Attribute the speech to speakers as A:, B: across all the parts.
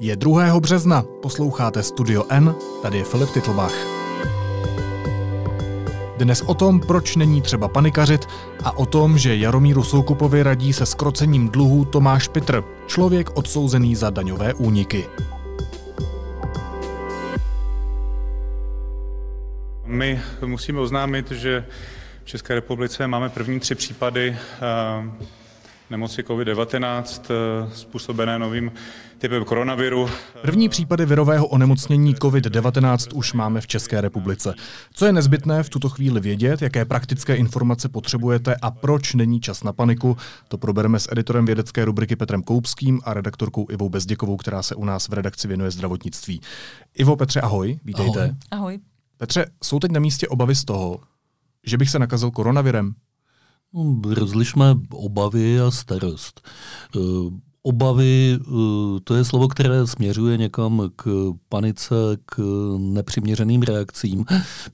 A: Je 2. března, posloucháte Studio N, tady je Filip Titlbach. Dnes o tom, proč není třeba panikařit a o tom, že Jaromíru Soukupovi radí se skrocením dluhů Tomáš Pitr, člověk odsouzený za daňové úniky.
B: My musíme oznámit, že v České republice máme první tři případy nemoci COVID-19 eh, způsobené novým typem koronaviru.
A: První případy virového onemocnění COVID-19 už máme v České republice. Co je nezbytné v tuto chvíli vědět, jaké praktické informace potřebujete a proč není čas na paniku, to probereme s editorem vědecké rubriky Petrem Koupským a redaktorkou Ivou Bezděkovou, která se u nás v redakci věnuje zdravotnictví. Ivo Petře, ahoj, vítejte.
C: Ahoj. ahoj.
A: Petře, jsou teď na místě obavy z toho, že bych se nakazil koronavirem?
D: No, rozlišme obavy a starost. E, obavy, e, to je slovo, které směřuje někam k panice, k nepřiměřeným reakcím.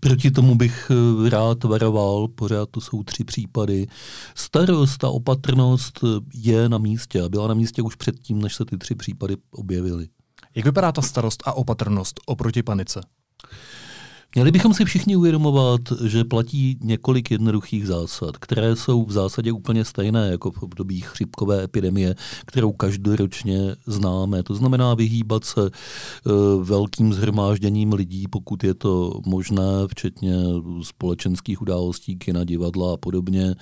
D: Proti tomu bych e, rád varoval, pořád to jsou tři případy. Starost a opatrnost je na místě a byla na místě už předtím, než se ty tři případy objevily.
A: Jak vypadá ta starost a opatrnost oproti panice?
D: Měli bychom si všichni uvědomovat, že platí několik jednoduchých zásad, které jsou v zásadě úplně stejné jako v období chřipkové epidemie, kterou každoročně známe. To znamená vyhýbat se uh, velkým zhromážděním lidí, pokud je to možné, včetně společenských událostí, kina, divadla a podobně.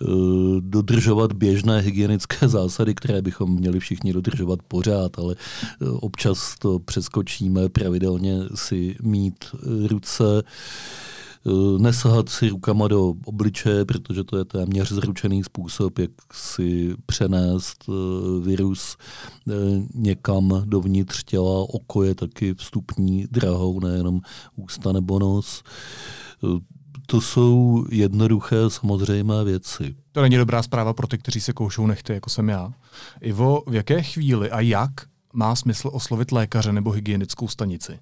D: Uh, dodržovat běžné hygienické zásady, které bychom měli všichni dodržovat pořád, ale uh, občas to přeskočíme, pravidelně si mít ruce, eh, nesahat si rukama do obličeje, protože to je téměř zručený způsob, jak si přenést eh, virus eh, někam dovnitř těla. Oko je taky vstupní drahou, nejenom ústa nebo nos. To jsou jednoduché, samozřejmé věci.
A: To není dobrá zpráva pro ty, kteří se koušou nechty, jako jsem já. Ivo, v jaké chvíli a jak má smysl oslovit lékaře nebo hygienickou stanici?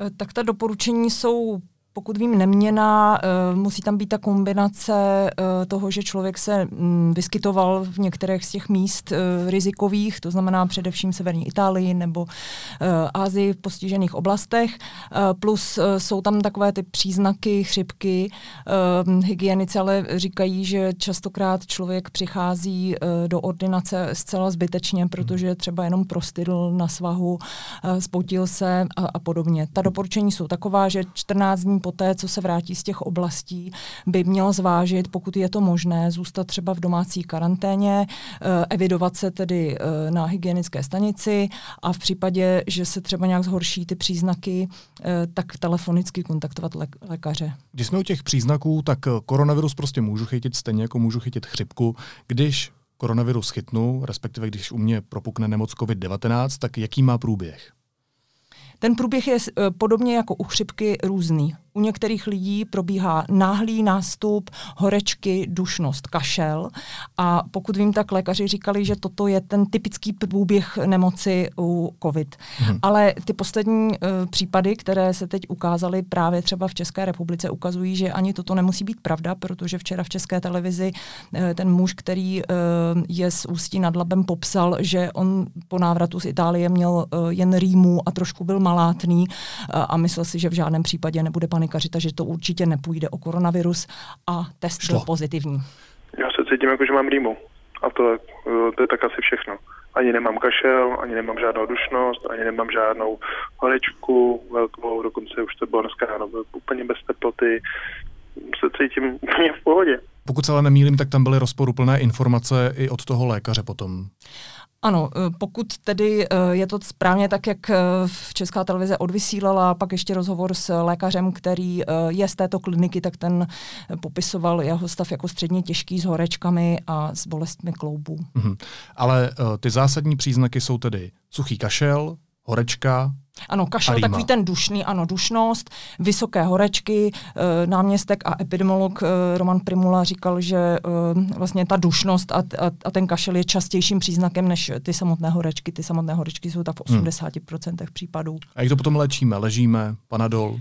C: Eh, tak ta doporučení jsou pokud vím, neměná. Eh, musí tam být ta kombinace eh, toho, že člověk se mm, vyskytoval v některých z těch míst eh, rizikových, to znamená především severní Itálii nebo Ázii v postižených oblastech, plus jsou tam takové ty příznaky chřipky. Hygienici ale říkají, že častokrát člověk přichází do ordinace zcela zbytečně, protože třeba jenom prostydl na svahu, spotil se a, a podobně. Ta doporučení jsou taková, že 14 dní poté, co se vrátí z těch oblastí, by měl zvážit, pokud je to možné, zůstat třeba v domácí karanténě, eh, evidovat se tedy eh, na hygienické stanici a v případě, že se třeba nějak zhorší ty příznaky, eh, tak telefonicky kontaktovat lékaře.
A: Když jsme u těch příznaků, tak koronavirus prostě můžu chytit stejně jako můžu chytit chřipku. Když koronavirus chytnu, respektive když u mě propukne nemoc COVID-19, tak jaký má průběh?
C: Ten průběh je podobně jako u chřipky různý. U některých lidí probíhá náhlý nástup, horečky, dušnost, kašel. A pokud vím, tak lékaři říkali, že toto je ten typický průběh nemoci u COVID. Hmm. Ale ty poslední uh, případy, které se teď ukázaly právě třeba v České republice, ukazují, že ani toto nemusí být pravda, protože včera v České televizi uh, ten muž, který uh, je z Ústí nad Labem, popsal, že on po návratu z Itálie měl uh, jen rýmu a trošku byl malátný uh, a myslel si, že v žádném případě nebude panik panikaři, takže to určitě nepůjde o koronavirus a test Šlo. byl pozitivní.
E: Já se cítím jako, že mám rýmu a to, to je tak asi všechno. Ani nemám kašel, ani nemám žádnou dušnost, ani nemám žádnou horečku velkou, dokonce už to bylo dneska ráno úplně bez teploty. Se cítím úplně v pohodě.
A: Pokud se ale nemýlím, tak tam byly rozporuplné informace i od toho lékaře potom.
C: Ano, eh, pokud tedy eh, je to správně tak, jak eh, v Česká televize odvysílala, pak ještě rozhovor s lékařem, který je z této kliniky, tak ten popisoval jeho stav jako středně těžký s horečkami a s bolestmi kloubů. Mm-hmm.
A: Ale ty zásadní příznaky jsou tedy suchý kašel, horečka,
C: ano, kašel takový ten dušný, ano, dušnost, vysoké horečky. E, náměstek a epidemiolog e, Roman Primula říkal, že e, vlastně ta dušnost a, a, a ten kašel je častějším příznakem než ty samotné horečky. Ty samotné horečky jsou tak v 80% hmm. případů.
A: A jak to potom léčíme? Ležíme, panadol?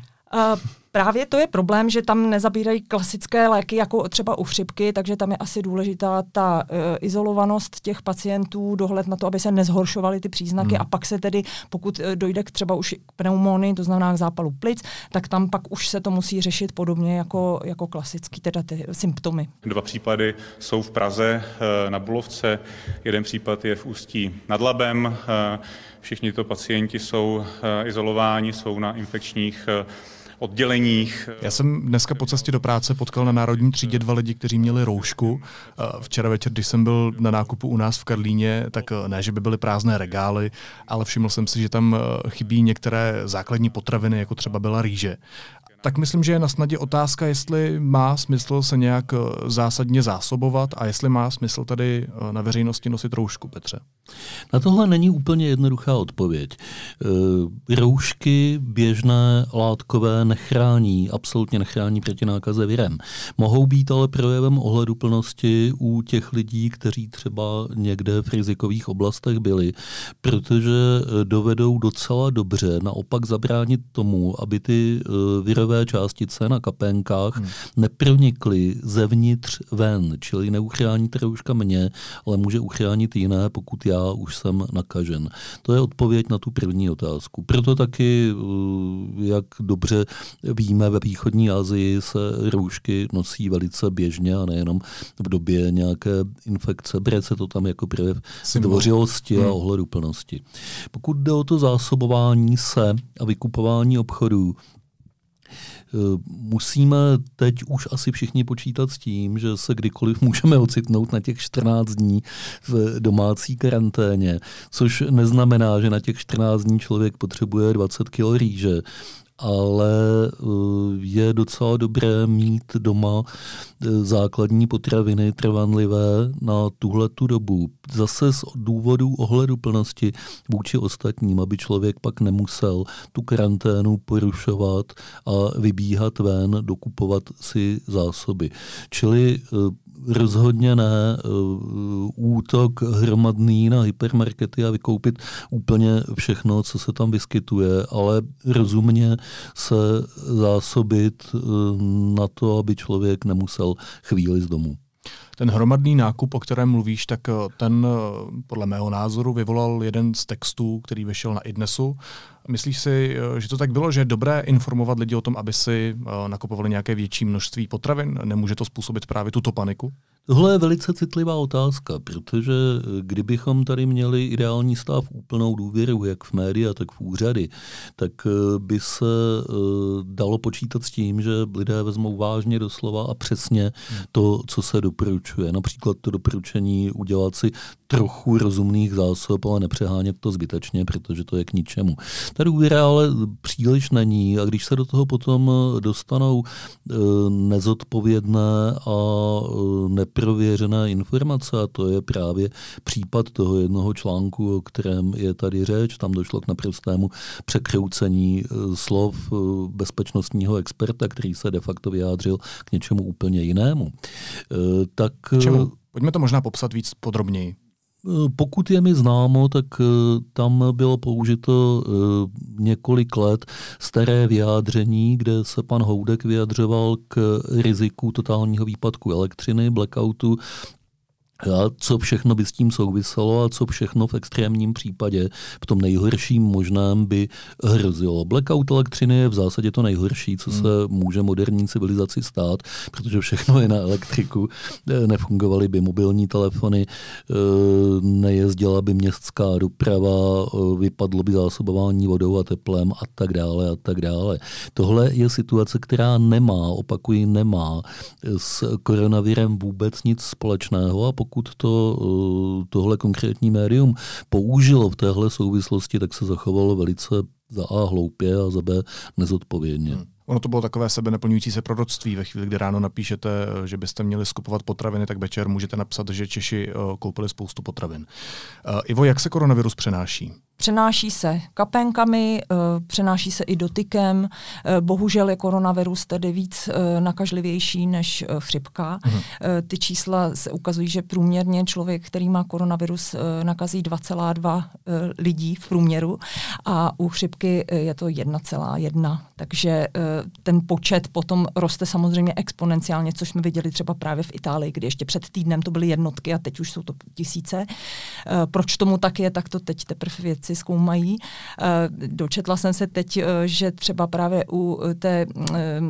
C: Právě to je problém, že tam nezabírají klasické léky jako třeba u chřipky, takže tam je asi důležitá ta uh, izolovanost těch pacientů, dohled na to, aby se nezhoršovaly ty příznaky hmm. a pak se tedy, pokud uh, dojde k třeba už k pneumonii, to znamená k zápalu plic, tak tam pak už se to musí řešit podobně jako, jako klasický teda ty symptomy.
B: Dva případy jsou v Praze uh, na Bulovce, jeden případ je v Ústí nad Labem, všichni to pacienti jsou izolováni, jsou na infekčních odděleních.
A: Já jsem dneska po cestě do práce potkal na Národní třídě dva lidi, kteří měli roušku. Včera večer, když jsem byl na nákupu u nás v Karlíně, tak eh, ne, že by byly prázdné regály, ale všiml jsem si, že tam eh, chybí některé základní potraviny, jako třeba byla rýže tak myslím, že je na snadě otázka, jestli má smysl se nějak eh, zásadně zásobovat a jestli má smysl tady eh, na veřejnosti nosit roušku, Petře.
D: Na tohle není úplně jednoduchá odpověď. E, roušky běžné látkové nechrání, absolutně nechrání proti nákaze virem. Mohou být ale projevem ohleduplnosti u těch lidí, kteří třeba někde v rizikových oblastech byli, protože dovedou docela dobře naopak zabránit tomu, aby ty virové kovové částice na kapénkách hmm. nepronikly zevnitř ven, čili neuchrání rouška mě, ale může uchránit jiné, pokud já už jsem nakažen. To je odpověď na tu první otázku. Proto taky, eh, jak dobře víme, ve východní Asii se roušky nosí velice běžně a nejenom v době nějaké infekce. Bere se to tam jako projev zdvořilosti hmm. a ohleduplnosti. Pokud jde o to zásobování se a vykupování obchodů, musíme teď už asi všichni počítat s tím, že se kdykoliv můžeme ocitnout na těch 14 dní v domácí karanténě, což neznamená, že na těch 14 dní člověk potřebuje 20 kg rýže, ale eh, je docela dobré mít doma eh, základní potraviny trvanlivé na tuhle tu dobu. Zase z důvodu ohledu plnosti vůči ostatním, aby člověk pak nemusel tu karanténu porušovat a vybíhat ven, dokupovat si zásoby. Čili eh, rozhodně ne útok hromadný na hypermarkety a vykoupit úplně všechno, co se tam vyskytuje, ale rozumně se zásobit eh, na to, aby člověk nemusel chvíli z domu.
A: Ten hromadný nákup, o kterém mluvíš, tak eh, ten eh, podle mého názoru vyvolal jeden z textů, který vyšel na idnesu. Myslíš si, že to tak bylo, že je dobré informovat lidi o tom, aby si nakupovali nějaké větší množství potravin? Nemůže to způsobit právě tuto paniku?
D: Tohle je velice citlivá otázka, protože eh, kdybychom tady měli ideální stav úplnou důvěru, jak v média, tak v úřady, tak eh, by se eh, dalo počítat s tím, že lidé vezmou vážně doslova a přesně to, co se doporučuje. Například to doporučení udělat si trochu rozumných zásob, ale nepřehánět to zbytečně, protože to je k ničemu. Ta důvěra ale příliš není a když se do toho potom dostanou nezodpovědné a ne neprověřená informace a to je právě případ toho jednoho článku, o kterém je tady řeč. Tam došlo k naprostému překroucení eh, slov eh, bezpečnostního experta, který se de facto vyjádřil k něčemu úplně jinému.
A: Eh, tak, Čemu? Pojďme to možná popsat víc podrobněji.
D: Pokud je mi známo, tak tam bylo použito několik let staré vyjádření, kde se pan Houdek vyjadřoval k riziku totálního výpadku elektřiny, blackoutu a co všechno by s tím souviselo a co všechno v extrémním případě, v tom nejhorším možném by hrozilo. Blackout elektřiny je v zásadě to nejhorší, co se hmm. může moderní civilizaci stát, protože všechno je na elektriku. Eh, nefungovaly by mobilní telefony, eh, nejezdila by městská doprava, eh, vypadlo by zásobování vodou a teplem a tak dále a tak dále. Tohle je situace, která nemá, opakuji, nemá s koronavirem vůbec nic společného a pokud to, eh, tohle konkrétní médium použilo v téhle souvislosti, tak se zachovalo velice za A hloupě a za B nezodpovědně. Hmm.
A: Ono to bylo takové sebe neplňující se proroctví. Ve chvíli, kdy ráno napíšete, eh, že byste měli skupovat potraviny, tak večer můžete napsat, že Češi eh, koupili spoustu potravin. Ivo, jak se koronavirus přenáší?
C: Přenáší se kapenkami, přenáší se i dotykem. Bohužel je koronavirus tedy víc nakažlivější než chřipka. Uh-huh. Ty čísla se ukazují, že průměrně člověk, který má koronavirus, nakazí 2,2 lidí v průměru a u chřipky je to 1,1. Takže ten počet potom roste samozřejmě exponenciálně, což jsme viděli třeba právě v Itálii, kdy ještě před týdnem to byly jednotky a teď už jsou to tisíce. Eh, proč tomu tak je, tak to teď teprve věci zkoumají. Eh, dočetla jsem se teď, eh, že třeba právě u té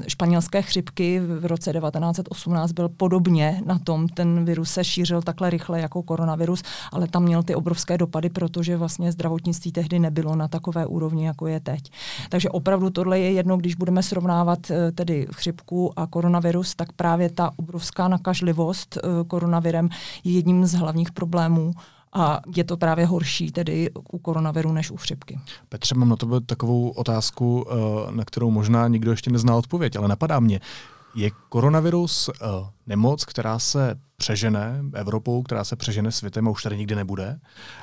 C: španělské chřipky v roce 1918 byl podobně na tom, ten virus se šířil takhle rychle jako koronavirus, ale tam měl ty obrovské dopady, protože vlastně zdravotnictví tehdy nebylo na takové úrovni, jako je teď. Takže opravdu tohle je jedno, když budeme srovnávat tedy chřipku a koronavirus, tak právě ta obrovská nakažlivost koronavirem je jedním z hlavních problémů a je to právě horší tedy u koronaviru než u chřipky.
A: Petře, mám na tebe takovou otázku, eh, na kterou možná nikdo ještě nezná odpověď, ale napadá mě. Je koronavirus uh, nemoc, která se přežene Evropou, která se přežene světem a už tady nikdy nebude?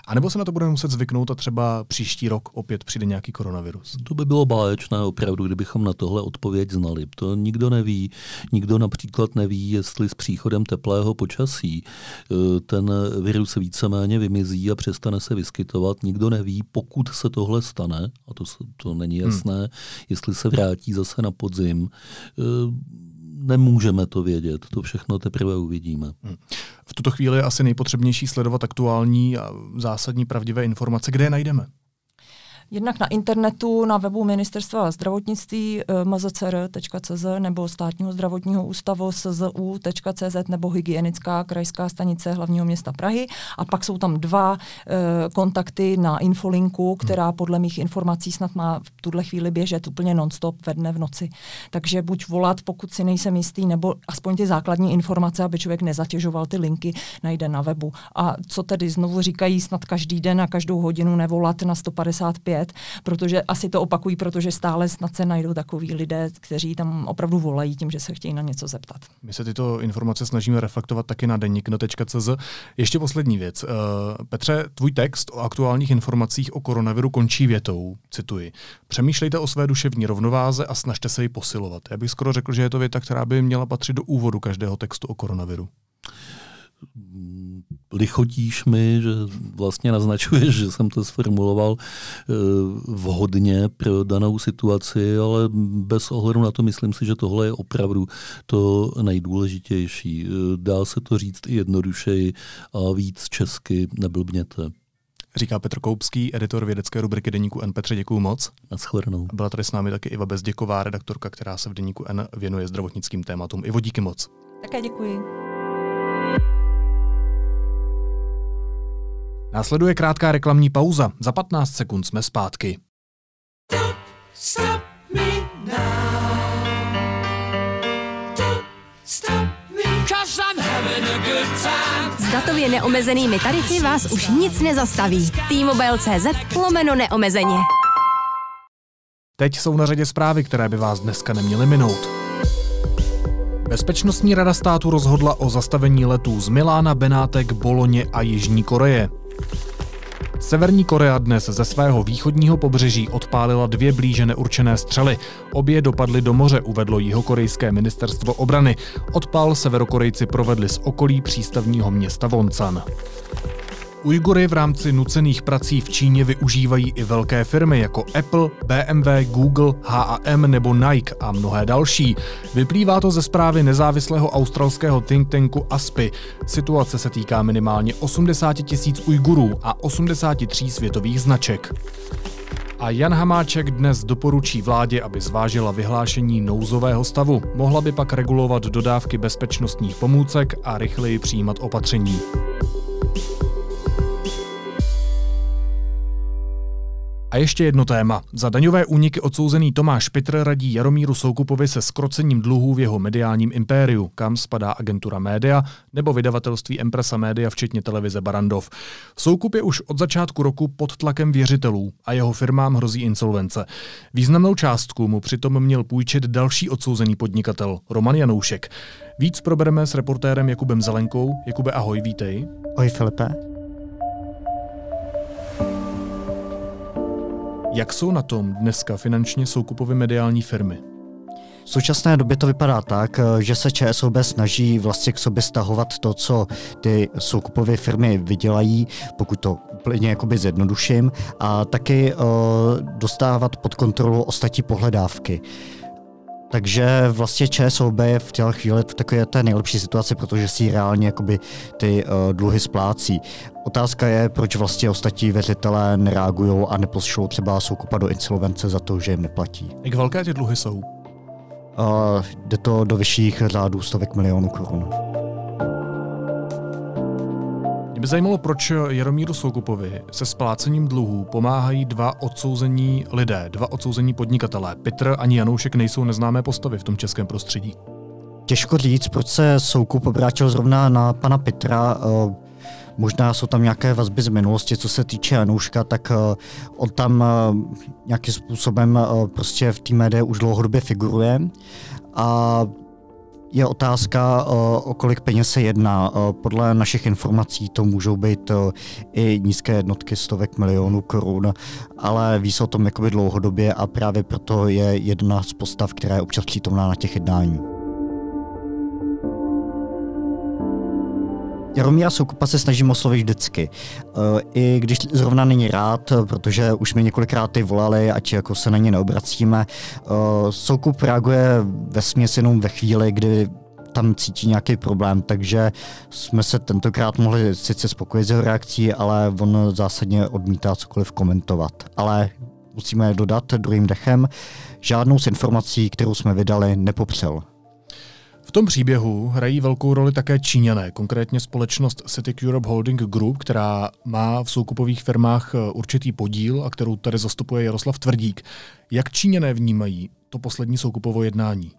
A: A nebo se na to budeme muset zvyknout a třeba příští rok opět přijde nějaký koronavirus?
D: To by bylo báječné opravdu, kdybychom na tohle odpověď znali. To nikdo neví. Nikdo například neví, jestli s příchodem teplého počasí eh, ten virus víceméně vymizí a přestane se vyskytovat. Nikdo neví, pokud se tohle stane, a to, to není hmm. jasné, hmm. jestli se vrátí zase na podzim eh, nemůžeme to vědět. To všechno teprve uvidíme. Hmm.
A: V tuto chvíli je asi nejpotřebnější sledovat aktuální a zásadní pravdivé informace. Kde je najdeme?
C: Jednak na internetu, na webu Ministerstva zdravotnictví eh, mzcr.cz nebo státního zdravotního ústavu szu.cz nebo hygienická krajská stanice hlavního města Prahy. A pak jsou tam dva e, kontakty na infolinku, která podle mých informací snad má v tuhle chvíli běžet úplně nonstop ve dne v noci. Takže buď volat, pokud si nejsem jistý, nebo aspoň ty základní informace, aby člověk nezatěžoval ty linky, najde na webu. A co tedy znovu říkají, snad každý den a každou hodinu nevolat na 155, vědět, protože asi to opakují, protože stále snad se najdou takový lidé, kteří tam opravdu volají tím, že se chtějí na něco zeptat.
A: My se tyto informace snažíme reflektovat taky na deník.cz. Ještě poslední věc. Uh, Petře, tvůj text o aktuálních informacích o koronaviru končí větou, cituji. Přemýšlejte o své duševní rovnováze a snažte se ji posilovat. Já bych skoro řekl, že je to věta, která by měla patřit do úvodu každého textu o koronaviru
D: lichotíš mi, že vlastně naznačuješ, že jsem to sformuloval eh, vhodně pro danou situaci, ale bez ohledu na to myslím si, že tohle je opravdu to nejdůležitější. Eh, dá se to říct i jednodušeji a víc česky neblbněte.
A: Říká Petr Koupský, editor vědecké rubriky Deníku N. Petře, děkuji moc.
D: Naschledanou.
A: Byla tady s námi taky Iva Bezděková, redaktorka, která se v Deníku N věnuje zdravotnickým tématům. Ivo, díky moc.
C: Také děkuji.
A: Následuje krátká reklamní pauza. Za 15 sekund jsme zpátky.
F: S datově neomezenými tarify vás už nic nezastaví. T-Mobile.cz lomeno neomezeně.
A: Teď jsou na řadě zprávy, které by vás dneska neměly minout. Bezpečnostní rada státu rozhodla o zastavení letů z Milána, Benátek, Boloně a Jižní Koreje. Severní Korea dnes ze svého východního pobřeží odpálila dvě blíže neurčené střely. Obě dopadly do moře, uvedlo jihokorejské ministerstvo obrany. Odpál severokorejci provedli z okolí přístavního města Wonsan. Ujgury v rámci nucených prací v Číně využívají i velké firmy jako Apple, BMW, Google, H&M nebo Nike a mnohé další. Vyplývá to ze zprávy nezávislého australského think tanku ASPI. Situace se týká minimálně 80 tisíc Ujgurů a 83 světových značek. A Jan Hamáček dnes doporučí vládě, aby zvážila vyhlášení nouzového stavu. Mohla by pak regulovat dodávky bezpečnostních pomůcek a rychleji přijímat opatření. A ještě jedno téma. Za daňové úniky odsouzený Tomáš Pitr radí Jaromíru Soukupovi se skrocením dluhů v jeho mediálním impériu, kam spadá agentura Média nebo vydavatelství Empresa Média, včetně televize Barandov. Soukup je už od začátku roku pod tlakem věřitelů a jeho firmám hrozí insolvence. Významnou částku mu přitom měl půjčit další odsouzený podnikatel, Roman Janoušek. Víc probereme s reportérem Jakubem Zelenkou. Jakube, ahoj, vítej.
G: Ahoj Filipe.
A: Jak jsou na tom dneska finančně soukupovy mediální firmy?
G: V současné době to vypadá tak, že se ČSOB snaží vlastně k sobě stahovat to, co ty soukupové firmy vydělají, pokud to úplně jakoby zjednoduším, a taky uh, dostávat pod kontrolu ostatní pohledávky. Takže vlastně ČSOB je v té chvíli v takové té nejlepší situaci, protože si reálně jakoby ty uh, dluhy splácí. Otázka je, proč vlastně ostatní věřitelé nereagují a nepošlou třeba soukupa do insolvence za to, že jim neplatí.
A: Jak velké ty dluhy jsou?
G: Uh, jde to do vyšších řádů stovek milionů korun.
A: By zajímalo, proč Jaromíru Soukupovi se splácením dluhů pomáhají dva odsouzení lidé, dva odsouzení podnikatelé. Petr ani Janoušek nejsou neznámé postavy v tom českém prostředí.
G: Těžko říct, proč se Soukup obrátil zrovna na pana Petra. Uh, Možná jsou tam nějaké vazby z minulosti, co se týče Janouška, tak uh, on tam uh, nějakým způsobem prostě v té médii už dlouhodobě figuruje. A je otázka, o kolik peněz se jedná. Podle našich informací to můžou být i nízké jednotky stovek milionů korun, ale ví se o tom jakoby dlouhodobě a právě proto je jedna z postav, která je občas přítomná na těch jednáních. Jaromíra Soukupa se snažím oslovit vždycky. Eh, I když zrovna není rád, protože už mi několikrát ty volali, ať jako se na ně neobracíme. Eh, Soukup reaguje ve směs jenom ve chvíli, kdy tam cítí nějaký problém, takže jsme se tentokrát mohli sice spokojit s jeho reakcí, ale on zásadně odmítá cokoliv komentovat. Ale musíme dodat druhým dechem, žádnou z informací, kterou jsme vydali, nepopřel.
A: V tom příběhu hrají velkou roli také Číňané, konkrétně společnost Citic Europe Holding Group, která má v soukupových firmách eh, určitý podíl a kterou tady zastupuje Jaroslav Tvrdík. Jak Číňané vnímají to poslední soukupovo jednání?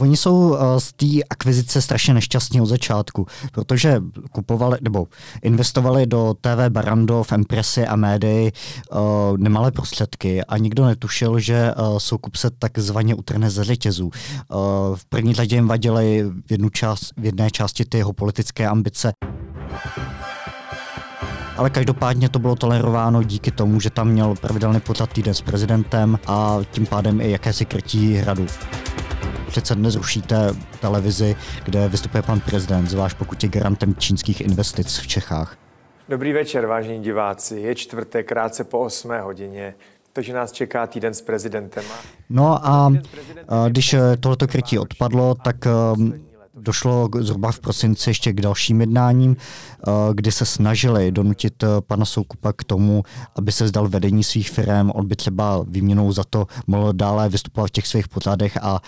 G: Oni jsou uh, z té akvizice strašně nešťastní od začátku, protože kupovali nebo investovali do TV Barandov, Empressy a médií uh, nemalé prostředky a nikdo netušil, že uh, soukup se takzvaně utrhne ze řetězů. Uh, v první řadě jim vadily v, jednu část, v jedné části ty jeho politické ambice. Ale každopádně to bylo tolerováno díky tomu, že tam měl pravidelný pořad týden s prezidentem a tím pádem i jakési krytí hradu přece nezrušíte televizi, kde vystupuje pan prezident, zvlášť pokud je garantem čínských investic v Čechách.
H: Dobrý večer, vážení diváci. Je čtvrtek, krátce po 8 hodině. Takže nás čeká týden s prezidentem.
G: No a když tohleto krytí odpadlo, tak došlo zhruba v prosinci ještě k dalším jednáním, eh, kdy se snažili donutit eh, pana Soukupa k tomu, aby se zdal vedení svých firm, on by třeba výměnou za to mohl dále vystupovat v těch svých pořádech a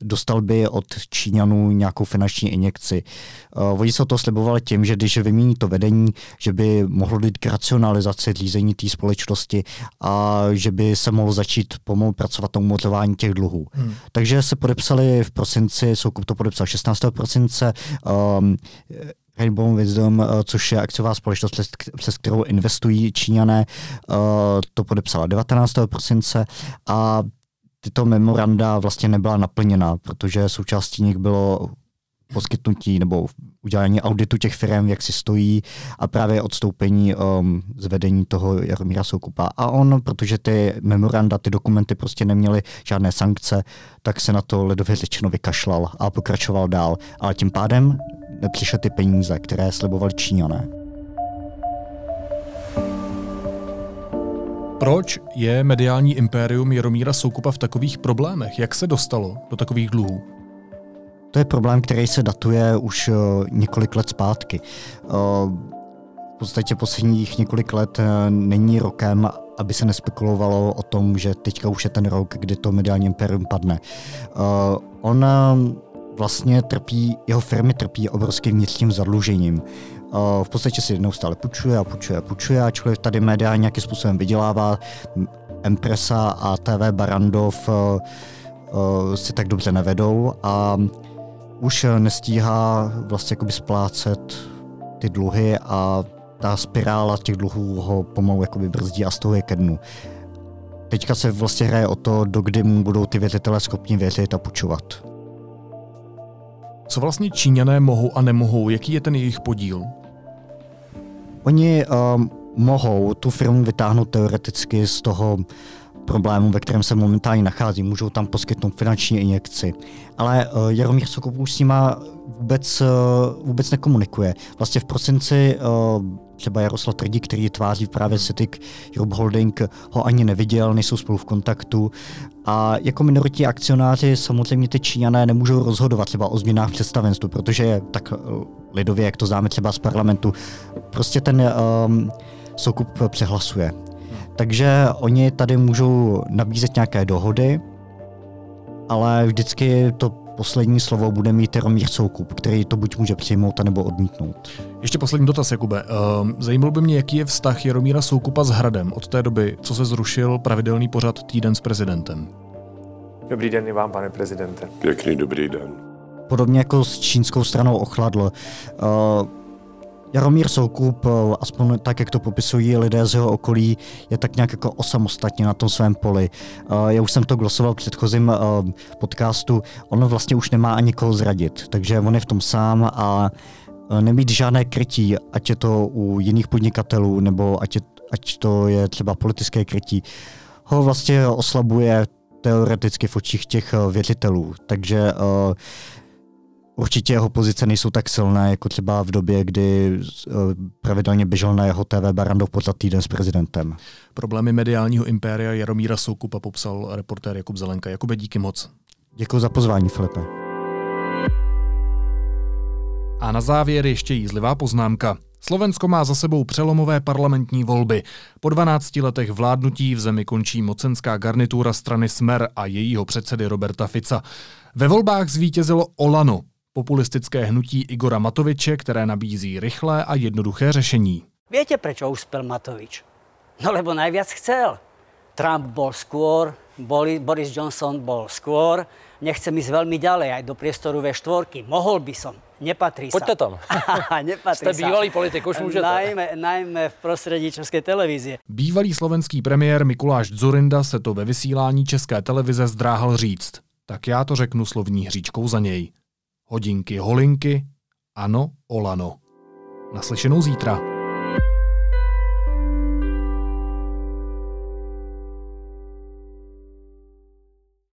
G: dostal by od Číňanů nějakou finanční injekci. Eh, oni se to slibovali tím, že když vymění to vedení, že by mohlo být k racionalizaci řízení té společnosti a že by se mohlo začít pomalu pracovat na umořování těch dluhů. Hmm. Takže se podepsali v prosinci, Soukup to podepsal 16 prosince. Um, Rainbow Wisdom, uh, což je akciová společnost, přes kterou investují Číňané, uh, to podepsala 19. prosince a tyto memoranda vlastně nebyla naplněna, protože součástí nich bylo poskytnutí nebo udělání auditu těch firm, jak si stojí a právě odstoupení um, z vedení toho Jaromíra Soukupa. A on, protože ty memoranda, ty dokumenty prostě neměly žádné sankce, tak se na to ledově řečeno vykašlal a pokračoval dál. Ale tím pádem nepřišly ty peníze, které slibovali Číňané.
A: Proč je mediální impérium Jaromíra Soukupa v takových problémech? Jak se dostalo do takových dluhů?
G: To je problém, který se datuje už uh, několik let zpátky. Uh, v podstatě posledních několik let uh, není rokem, aby se nespekulovalo o tom, že teďka už je ten rok, kdy to mediální imperium padne. On vlastně trpí, jeho firmy trpí obrovským vnitřním zadlužením. V podstatě si neustále půjčuje a půjčuje a půjčuje, ačkoliv tady média nějakým způsobem vydělává. Empresa a TV Barandov si tak dobře nevedou a už nestíhá vlastně jakoby splácet ty dluhy a ta spirála těch dluhů ho pomalu jakoby brzdí a z toho je ke dnu. Teďka se vlastně hraje o to, dokdy mu budou ty věřitelé schopni věřit a půjčovat.
A: Co vlastně Číňané mohou a nemohou? Jaký je ten jejich podíl?
G: Oni um, mohou tu firmu vytáhnout teoreticky z toho problému, ve kterém se momentálně nachází. Můžou tam poskytnout finanční injekci. Ale uh, Jaromír Sokop už s nima vůbec, uh, vůbec nekomunikuje. Vlastně v prosinci uh, třeba Jaroslav Tvrdí, který tváří právě Citic Europe Holding, ho ani neviděl, nejsou spolu v kontaktu. A jako minoritní akcionáři samozřejmě ty Číňané nemůžou rozhodovat třeba o změnách představenstvu, protože je tak lidově, jak to známe třeba z parlamentu, prostě ten um, Soukup přehlasuje. Takže oni tady můžou nabízet nějaké dohody, ale vždycky to poslední slovo bude mít Jaromír Soukup, který to buď může přijmout, nebo odmítnout.
A: Ještě poslední dotaz, Jakube. Ehm, zajímalo by mě, jaký je vztah Jaromíra Soukupa s Hradem od té doby, co se zrušil pravidelný pořad Týden s prezidentem.
H: Dobrý den i vám, pane prezidente.
I: Pěkný dobrý den.
G: Podobně jako s čínskou stranou ochladl. Jaromír Soukup, eh, aspoň tak, jak to popisují lidé z jeho okolí, je tak nějak jako osamostatně na tom svém poli. Eh, já už jsem to glosoval v předchozím eh, podcastu, on vlastně už nemá ani koho zradit, takže on je v tom sám a nemít žádné krytí, ať je to u jiných podnikatelů, nebo ať, je, ať to je třeba politické krytí, ho vlastně oslabuje teoreticky v očích těch věřitelů. Takže Určitě jeho pozice nejsou tak silné, jako třeba v době, kdy eh, pravidelně běžel na jeho TV Barandov pořad týden s prezidentem.
A: Problémy mediálního impéria Jaromíra Soukupa popsal reportér Jakub Zelenka. Jakube, díky moc.
G: Děkuji za pozvání, Filipe.
A: A na závěr ještě jízlivá poznámka. Slovensko má za sebou přelomové parlamentní volby. Po 12 letech vládnutí v zemi končí mocenská garnitura strany Smer a jejího předsedy Roberta Fica. Ve volbách zvítězilo Olano, populistické hnutí Igora Matoviče, které nabízí rychlé a jednoduché řešení.
J: Víte, proč uspěl Matovič? No lebo najviac chcel. Trump bol skôr, Boris Johnson bol skôr, nechcem ísť veľmi ďalej, aj do priestoru V4. Mohol by som, nepatrí
K: Poďte tam.
J: nepatrí
K: Jste bývalý politik, už můžete.
J: Najmä, najmä v prostředí České televize.
A: Bývalý slovenský premiér Mikuláš Dzurinda se to ve vysílání České televize zdráhal říct. Tak já to řeknu slovní hříčkou za něj hodinky holinky, ano, olano. Naslyšenou zítra.